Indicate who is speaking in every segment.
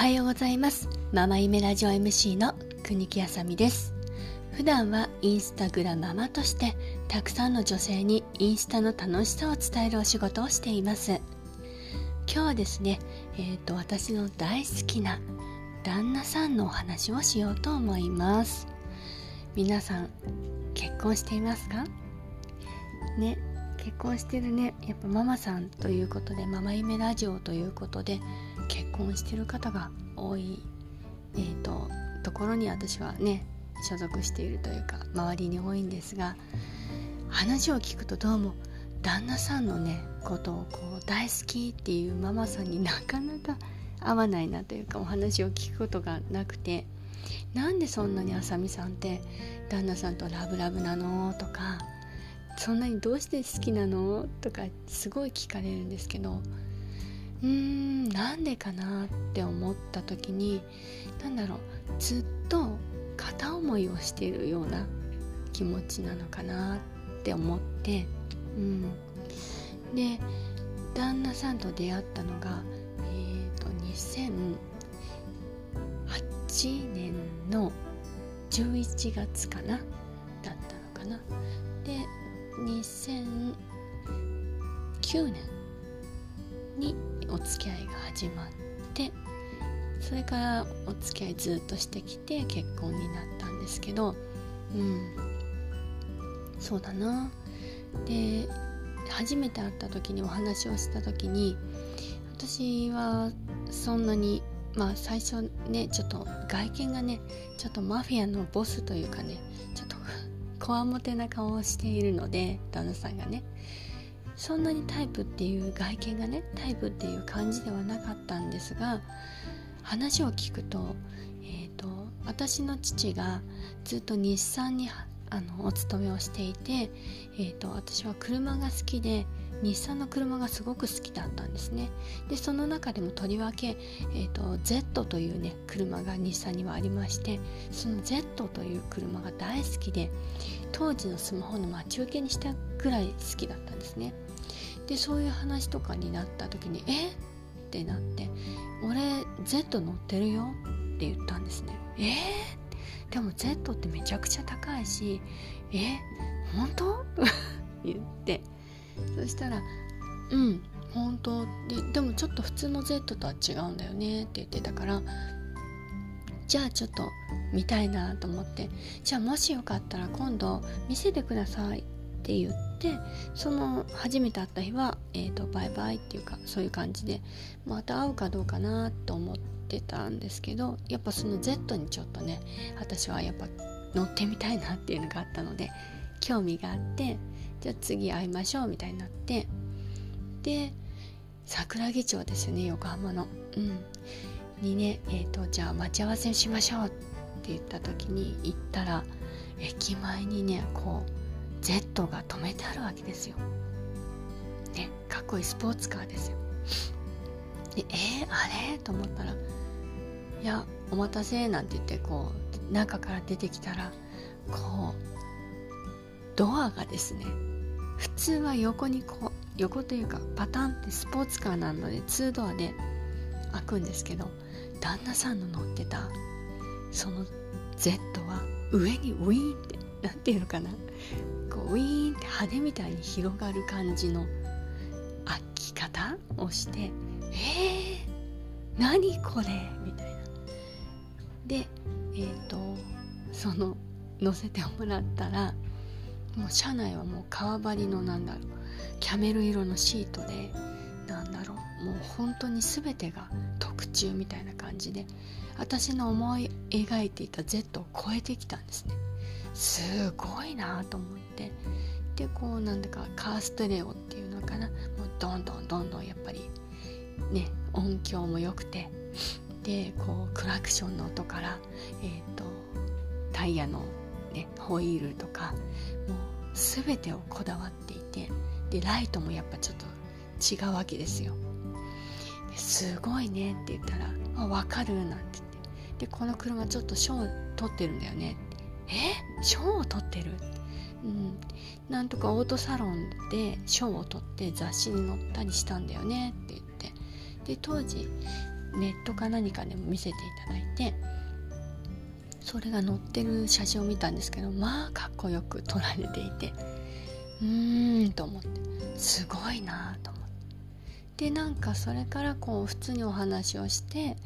Speaker 1: はようございます。ママ夢ラジオ MC の国木あさみです。普段はインスタグラママとしてたくさんの女性にインスタの楽しさを伝えるお仕事をしています。今日はですねえーと、私の大好きな旦那さんのお話をしようと思います。皆さん結婚していますか？ね結婚してるね。やっぱママさんということでママ夢ラジオということで婚してる方が多い、えーと、ところに私はね所属しているというか周りに多いんですが話を聞くとどうも旦那さんのねことをこう大好きっていうママさんになかなか合わないなというかお話を聞くことがなくてなんでそんなにあさみさんって旦那さんとラブラブなの？とかそんなにどうして好きなの？とかすごい聞かれるんですけどうーんなんでかなって思った時に何だろうずっと片思いをしているような気持ちなのかなって思ってうん。で旦那さんと出会ったのがえっ、ー、と2008年の11月かなだったのかな。で2009年にお付き合いが始まってそれからお付き合いずっとしてきて結婚になったんですけどうん。そうだな。で初めて会った時にお話をした時に私はそんなにまあ最初ねちょっと外見がねちょっとマフィアのボスというかねちょっとこわもてな顔をしているので旦那さんがね。そんなにタイプっていう外見がねタイプっていう感じではなかったんですが話を聞くと,、えーと、私の父がずっと日産にあのお勤めをしていて、えーと、私は車が好きで日産の車がすごく好きだったんですね。でその中でもとりわけ、えーと、Z というね車が日産にはありましてその Z という車が大好きで当時のスマホの待ち受けにしたぐらい好きだったんですね。でそういう話とかになった時に「え？っ?」ってなって「俺 Z 乗ってるよ」って言ったんですね「え？ー、でも Z ってめちゃくちゃ高いしえ？本当？言って。そしたら「うん本当。ででもちょっと普通の Z とは違うんだよね」って言ってたからじゃあちょっと見たいなと思ってじゃあもしよかったら今度見せてくださいって言ってその初めて会った日は、えーと、バイバイっていうかそういう感じでまた会うかどうかなと思ってたんですけどやっぱその Z にちょっとね私はやっぱ乗ってみたいなっていうのがあったので興味があってじゃあ次会いましょうみたいになってで桜木町ですよね横浜の。うん。にねえっ、ー、とじゃあ待ち合わせしましょうって言った時に行ったら駅前にねこう Z が止めてあるわけですよ。ね、かっこいいスポーツカーですよ。でえー、あれ？と思ったら「いやお待たせ」なんて言ってこう中から出てきたらこうドアがですね普通は横にこう横というかパタンってスポーツカーなので2ドアで開くんですけど旦那さんの乗ってたその Z は上にウィーンって何ていうのかなこうウィーンって羽みたいに広がる感じの開き方をして「えー、何これ?」みたいな。でえっ、ー、とその乗せてもらったらもう車内はもう革張りのなんだろうキャメル色のシートでもう本当に全てが特注みたいな感じで私の思い描いていた Z を超えてきたんですね。すごいなと思って。でこうなんだかカーステレオっていうのかな。もうどんどんどんどんやっぱりね音響も良くて。でこうクラクションの音からえっ、ー、とタイヤの、ね、ホイールとかもう全てをこだわっていて。でライトもやっぱちょっと違うわけですよ。すごいねって言ったら「あ分かる」なんて言って。でこの車ちょっと賞取ってるんだよね。え？賞を取ってる？うん、なんとかオートサロンで賞を取って雑誌に載ったりしたんだよねって言って。で当時ネットか何かでも見せていただいてそれが載ってる写真を見たんですけどまあかっこよく撮られていて。うーんと思って。すごいなとでなんかそれからこう普通にお話をして、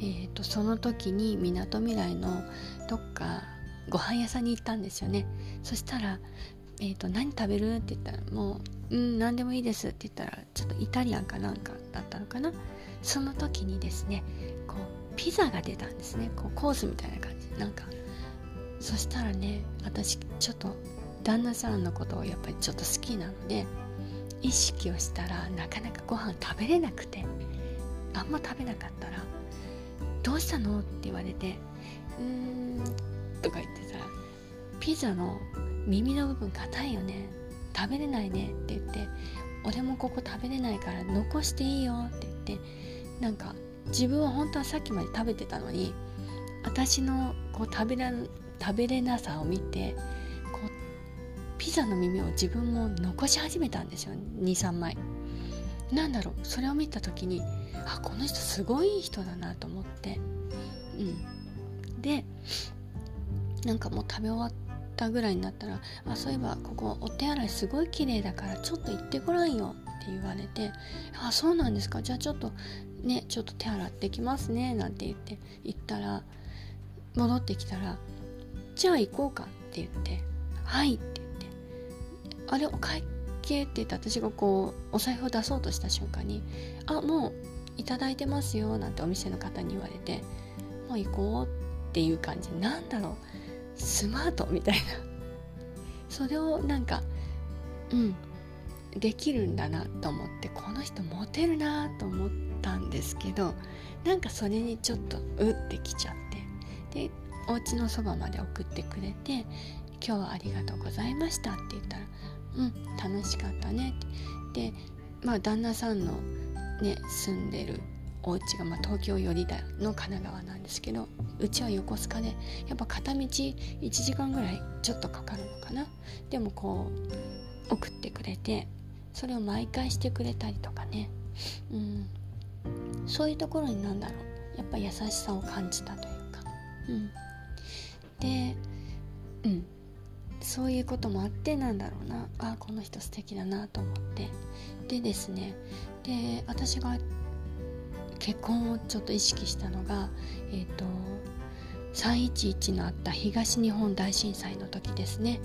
Speaker 1: えーと、その時にみなとみらいのどっかご飯屋さんに行ったんですよね。そしたら「えーと、何食べる?」って言ったら「もううん何でもいいです」って言ったらちょっとイタリアンかなんかだったのかな。その時にですねこうピザが出たんですね。こうコースみたいな感じ。なんかそしたらね私ちょっと旦那さんのことをやっぱりちょっと好きなので意識をしたらなかなかご飯食べれなくてあんま食べなかったら「どうしたの?」って言われて「うーん」とか言ってさ「ピザの耳の部分硬いよね食べれないね」って言って「俺もここ食べれないから残していいよ」って言ってなんか自分は本当はさっきまで食べてたのに私のこう食べら食べれなさを見てピザの耳を自分も残し始めたんですよ。23枚。なんだろう。それを見た時にあこの人すごい人だなと思って。うん。でなんかもう食べ終わったぐらいになったら「あそういえばここお手洗いすごい綺麗だからちょっと行ってごらんよ」って言われて「あそうなんですか。じゃあちょっとねちょっと手洗ってきますね」なんて言って行ったら戻ってきたら「じゃあ行こうか」って言って「はい」ってあれお会計って言って私がこうお財布を出そうとした瞬間に「あもういただいてますよ」なんてお店の方に言われて「もう行こう」っていう感じ。なんだろう。スマートみたいな。それをなんかうんできるんだなと思ってこの人モテるなと思ったんですけどなんかそれにちょっとうってきちゃって。でお家のそばまで送ってくれて「今日はありがとうございました」って言ったらうん楽しかったね。でまあ旦那さんのね住んでるお家がまあ東京寄りだの神奈川なんですけどうちは横須賀でやっぱ片道1時間ぐらいちょっとかかるのかな。でもこう送ってくれてそれを毎回してくれたりとかね、うん、そういうところになんだろう。やっぱ優しさを感じたというか、うん、でうん。そういうこともあってなんだろうな。あこの人素敵だなと思って。でですねで私が結婚をちょっと意識したのがえっ、ー、と311のあった東日本大震災の時ですね。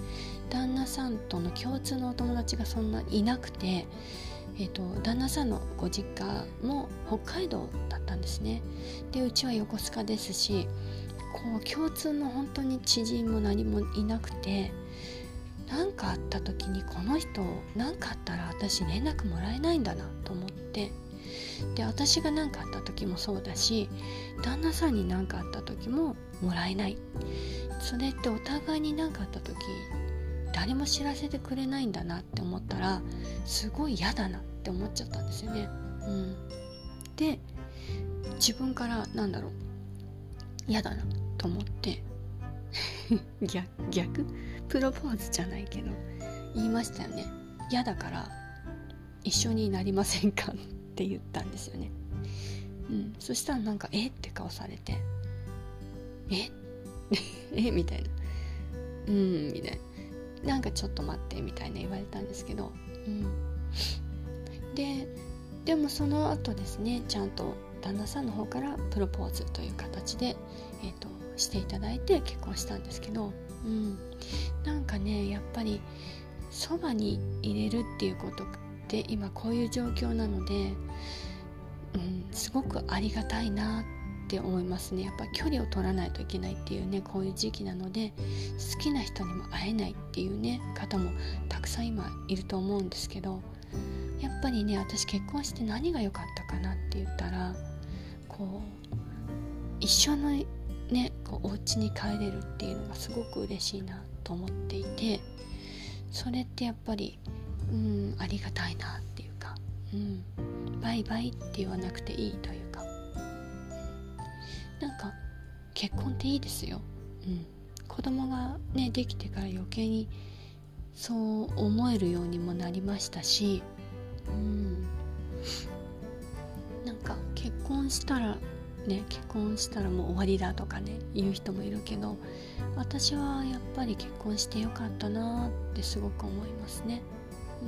Speaker 1: 旦那さんとの共通のお友達がそんないなくて、えーと、旦那さんのご実家も北海道だったんですね。でうちは横須賀ですしこう共通の本当に知人も何もいなくて何かあった時にこの人何かあったら私連絡もらえないんだなと思って。で私が何かあった時もそうだし旦那さんに何かあった時ももらえない。それってお互いに何かあった時誰も知らせてくれないんだなって思ったらすごい嫌だなって思っちゃったんですよね。うん、で自分からなんだろう嫌だなと思って。逆？逆？プロポーズじゃないけど言いましたよね。嫌だから一緒になりませんかって言ったんですよね。うん。そしたらなんかえって顔されてえ？え？みたいな。うんみたいな。なんかちょっと待ってみたいな言われたんですけどうん。ででもその後ですねちゃんと旦那さんの方からプロポーズという形で、えーと、していただいて結婚したんですけど、うん、なんかねやっぱりそばに入れるっていうことって今こういう状況なので、うん、すごくありがたいなって思いますね。やっぱ距離を取らないといけないっていうねこういう時期なので好きな人にも会えないっていうね方もたくさん今いると思うんですけどやっぱりね私結婚して何が良かったかなって言ったらこう一緒のこうお家に帰れるっていうのがすごく嬉しいなと思っていてそれってやっぱりうんありがたいなっていうか、うん、バイバイって言わなくていいというかなんか結婚っていいですよ、うん、子供がねできてから余計にそう思えるようにもなりましたしうんなんか結婚したらね結婚したらもう終わりだとかね言う人もいるけど私はやっぱり結婚してよかったなってすごく思いますね。う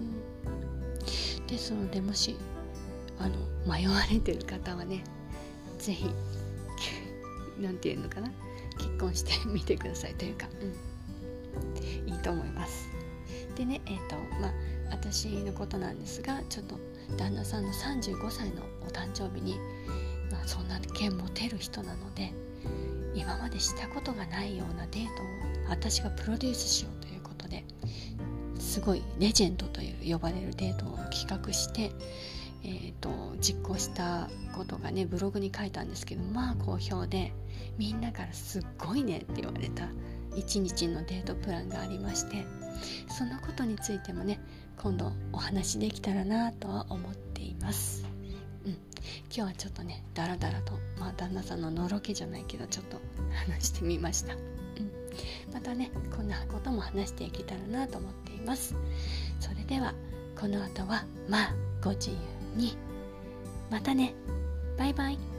Speaker 1: ん、ですのでもしあの迷われてる方はね是非何て言うのかな結婚してみてくださいというか、うん、いいと思います。でねえっ、ー、とまあ私のことなんですがちょっと旦那さんの35歳のお誕生日に、そんな件持てる人なので今までしたことがないようなデートを私がプロデュースしようということですごいレジェンドという呼ばれるデートを企画して、えーと、実行したことがねブログに書いたんですけどまあ好評でみんなからすっごいねって言われた一日のデートプランがありましてそのことについてもね今度お話できたらなとは思っています。うん、今日はちょっとねダラダラと、まあ、旦那さんののろけじゃないけどちょっと話してみました、うん、またねこんなことも話していけたらなと思っています。それではこの後はまあご自由に。またね。バイバイ。